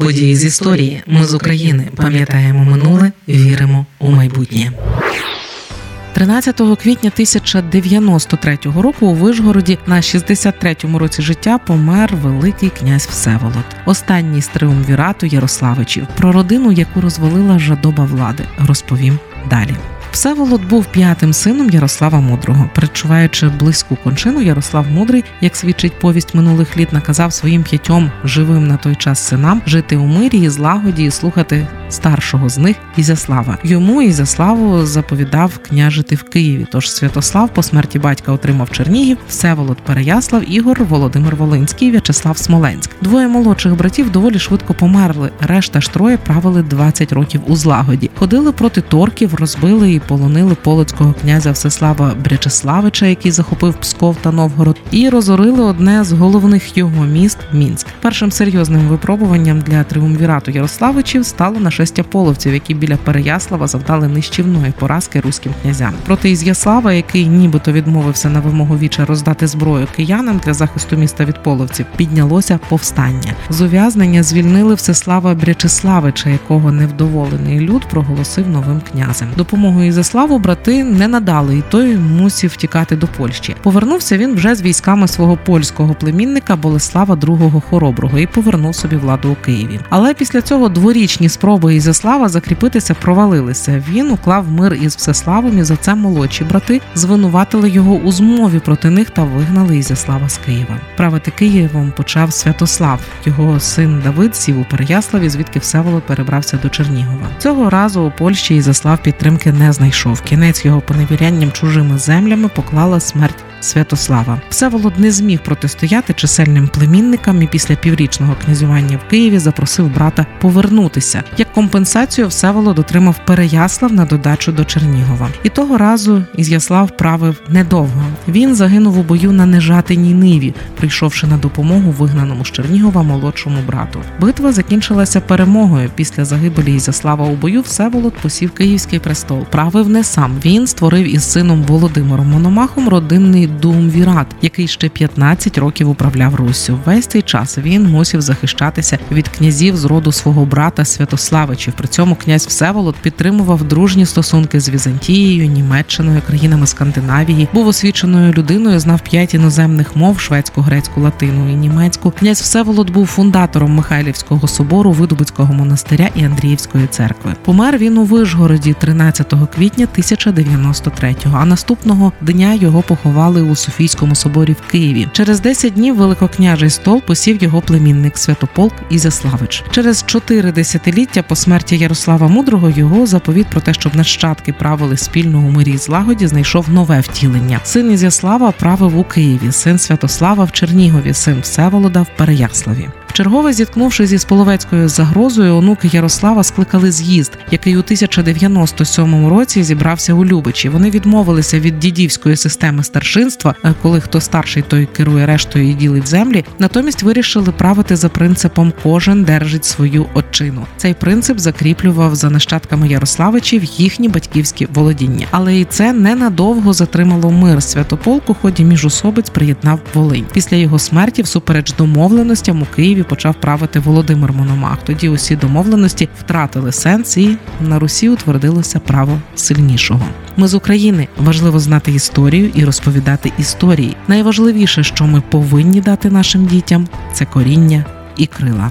Події з історії. Ми з України пам'ятаємо минуле, віримо у майбутнє. 13 квітня 1093 року у Вишгороді на 63-му році життя помер Великий князь Всеволод, останній з триумвірату Ярославичів, про родину, яку розвалила жадоба влади, розповім далі. Всеволод був п'ятим сином Ярослава Мудрого. Перечуваючи близьку кончину, Ярослав Мудрий, як свідчить повість минулих літ, наказав своїм п'ятьом живим на той час синам жити у мирі і злагоді і слухати старшого з них Ізяслава. Йому Ізяславу заповідав княжити в Києві. Тож Святослав по смерті батька отримав Чернігів, Всеволод Переяслав, Ігор, Володимир Волинський, В'ячеслав Смоленськ. Двоє молодших братів доволі швидко померли. Решта ж троє правили 20 років у злагоді. Ходили проти торків, розбили і полонили полоцького князя Всеслава Брячеславича, який захопив Псков та Новгород, і розорили одне з головних його міст Мінськ. Першим серйозним випробуванням для триумвірату Ярославичів стало нашестя половців, які біля Переяслава завдали нищівної поразки руським князям. Проти Ізяслава, який нібито відмовився на вимогу віча роздати зброю киянам для захисту міста від половців, піднялося повстання. З ув'язнення звільнили Всеслава Брячеславича, якого невдоволений люд проголосив новим князем. Допомогою Ізяславу брати не надали, і той мусів втікати до Польщі. Повернувся він вже з військами свого польського племінника Болеслава II Хороброго і повернув собі владу у Києві. Але після цього дворічні спроби Ізяслава закріпитися провалилися. Він уклав мир із Всеславом, і за це молодші брати звинуватили його у змові проти них та вигнали Ізяслава з Києва. Правити Києвом почав Святослав. Його син Давид сів у Переяславі, звідки Всеволод перебрався до Чернігова. Цього разу у Польщі Ізяслав підтримки не знайшов. Кінець його поневірянням чужими землями поклала смерть Святослава. Всеволод не зміг протистояти чисельним племінникам і після піврічного князювання в Києві запросив брата повернутися. Як компенсацію Всеволод отримав Переяслав на додачу до Чернігова. І того разу Ізяслав правив недовго. Він загинув у бою на нежатиній ниві, прийшовши на допомогу вигнаному з Чернігова молодшому брату. Битва закінчилася перемогою. Після загибелі Ізяслава у бою Всеволод посів Київський престол. Правив не сам. Він створив із сином Володимиром Мономахом родинний Думвірат, який ще 15 років управляв Руссю. Весь цей час він мусив захищатися від князів з роду свого брата Святославичів. При цьому князь Всеволод підтримував дружні стосунки з Візантією, Німеччиною, країнами Скандинавії, був освіченою людиною, знав п'ять іноземних мов шведську, грецьку, латину і німецьку. Князь Всеволод був фундатором Михайлівського собору, Видубицького монастиря і Андріївської церкви. Помер він у Вишгороді 13 квітня 1093-го, А наступного дня його поховали у Софійському соборі в Києві. Через 10 днів великокняжий стол посів його племінник Святополк Ізяславич. Через чотири десятиліття по смерті Ярослава Мудрого його заповіт про те, щоб нащадки правили спільно у мирі і злагоді, знайшов нове втілення. Син Ізяслава правив у Києві, син Святослава в Чернігові, син Всеволода в Переяславі. Вчергове зіткнувшись зі Споловецькою загрозою, онуки Ярослава скликали з'їзд, який у 1097 році зібрався у Любичі. Вони відмовилися від дідівської системи старшинства, е, коли хто старший, той керує рештою і ділить землі. Натомість вирішили правити за принципом кожен держить свою отчину. Цей принцип закріплював за нащадками Ярославичів їхні батьківські володіння, але і це ненадовго затримало мир. Святополк у ході міжусобиць приєднав Волинь. Після його смерті, всупереч домовленостям у Києві почав правити Володимир Мономах. Тоді усі домовленості втратили сенс, і на Русі утвердилося право сильнішого. Ми з України важливо знати історію і розповідати історії. Найважливіше, що ми повинні дати нашим дітям, це коріння і крила.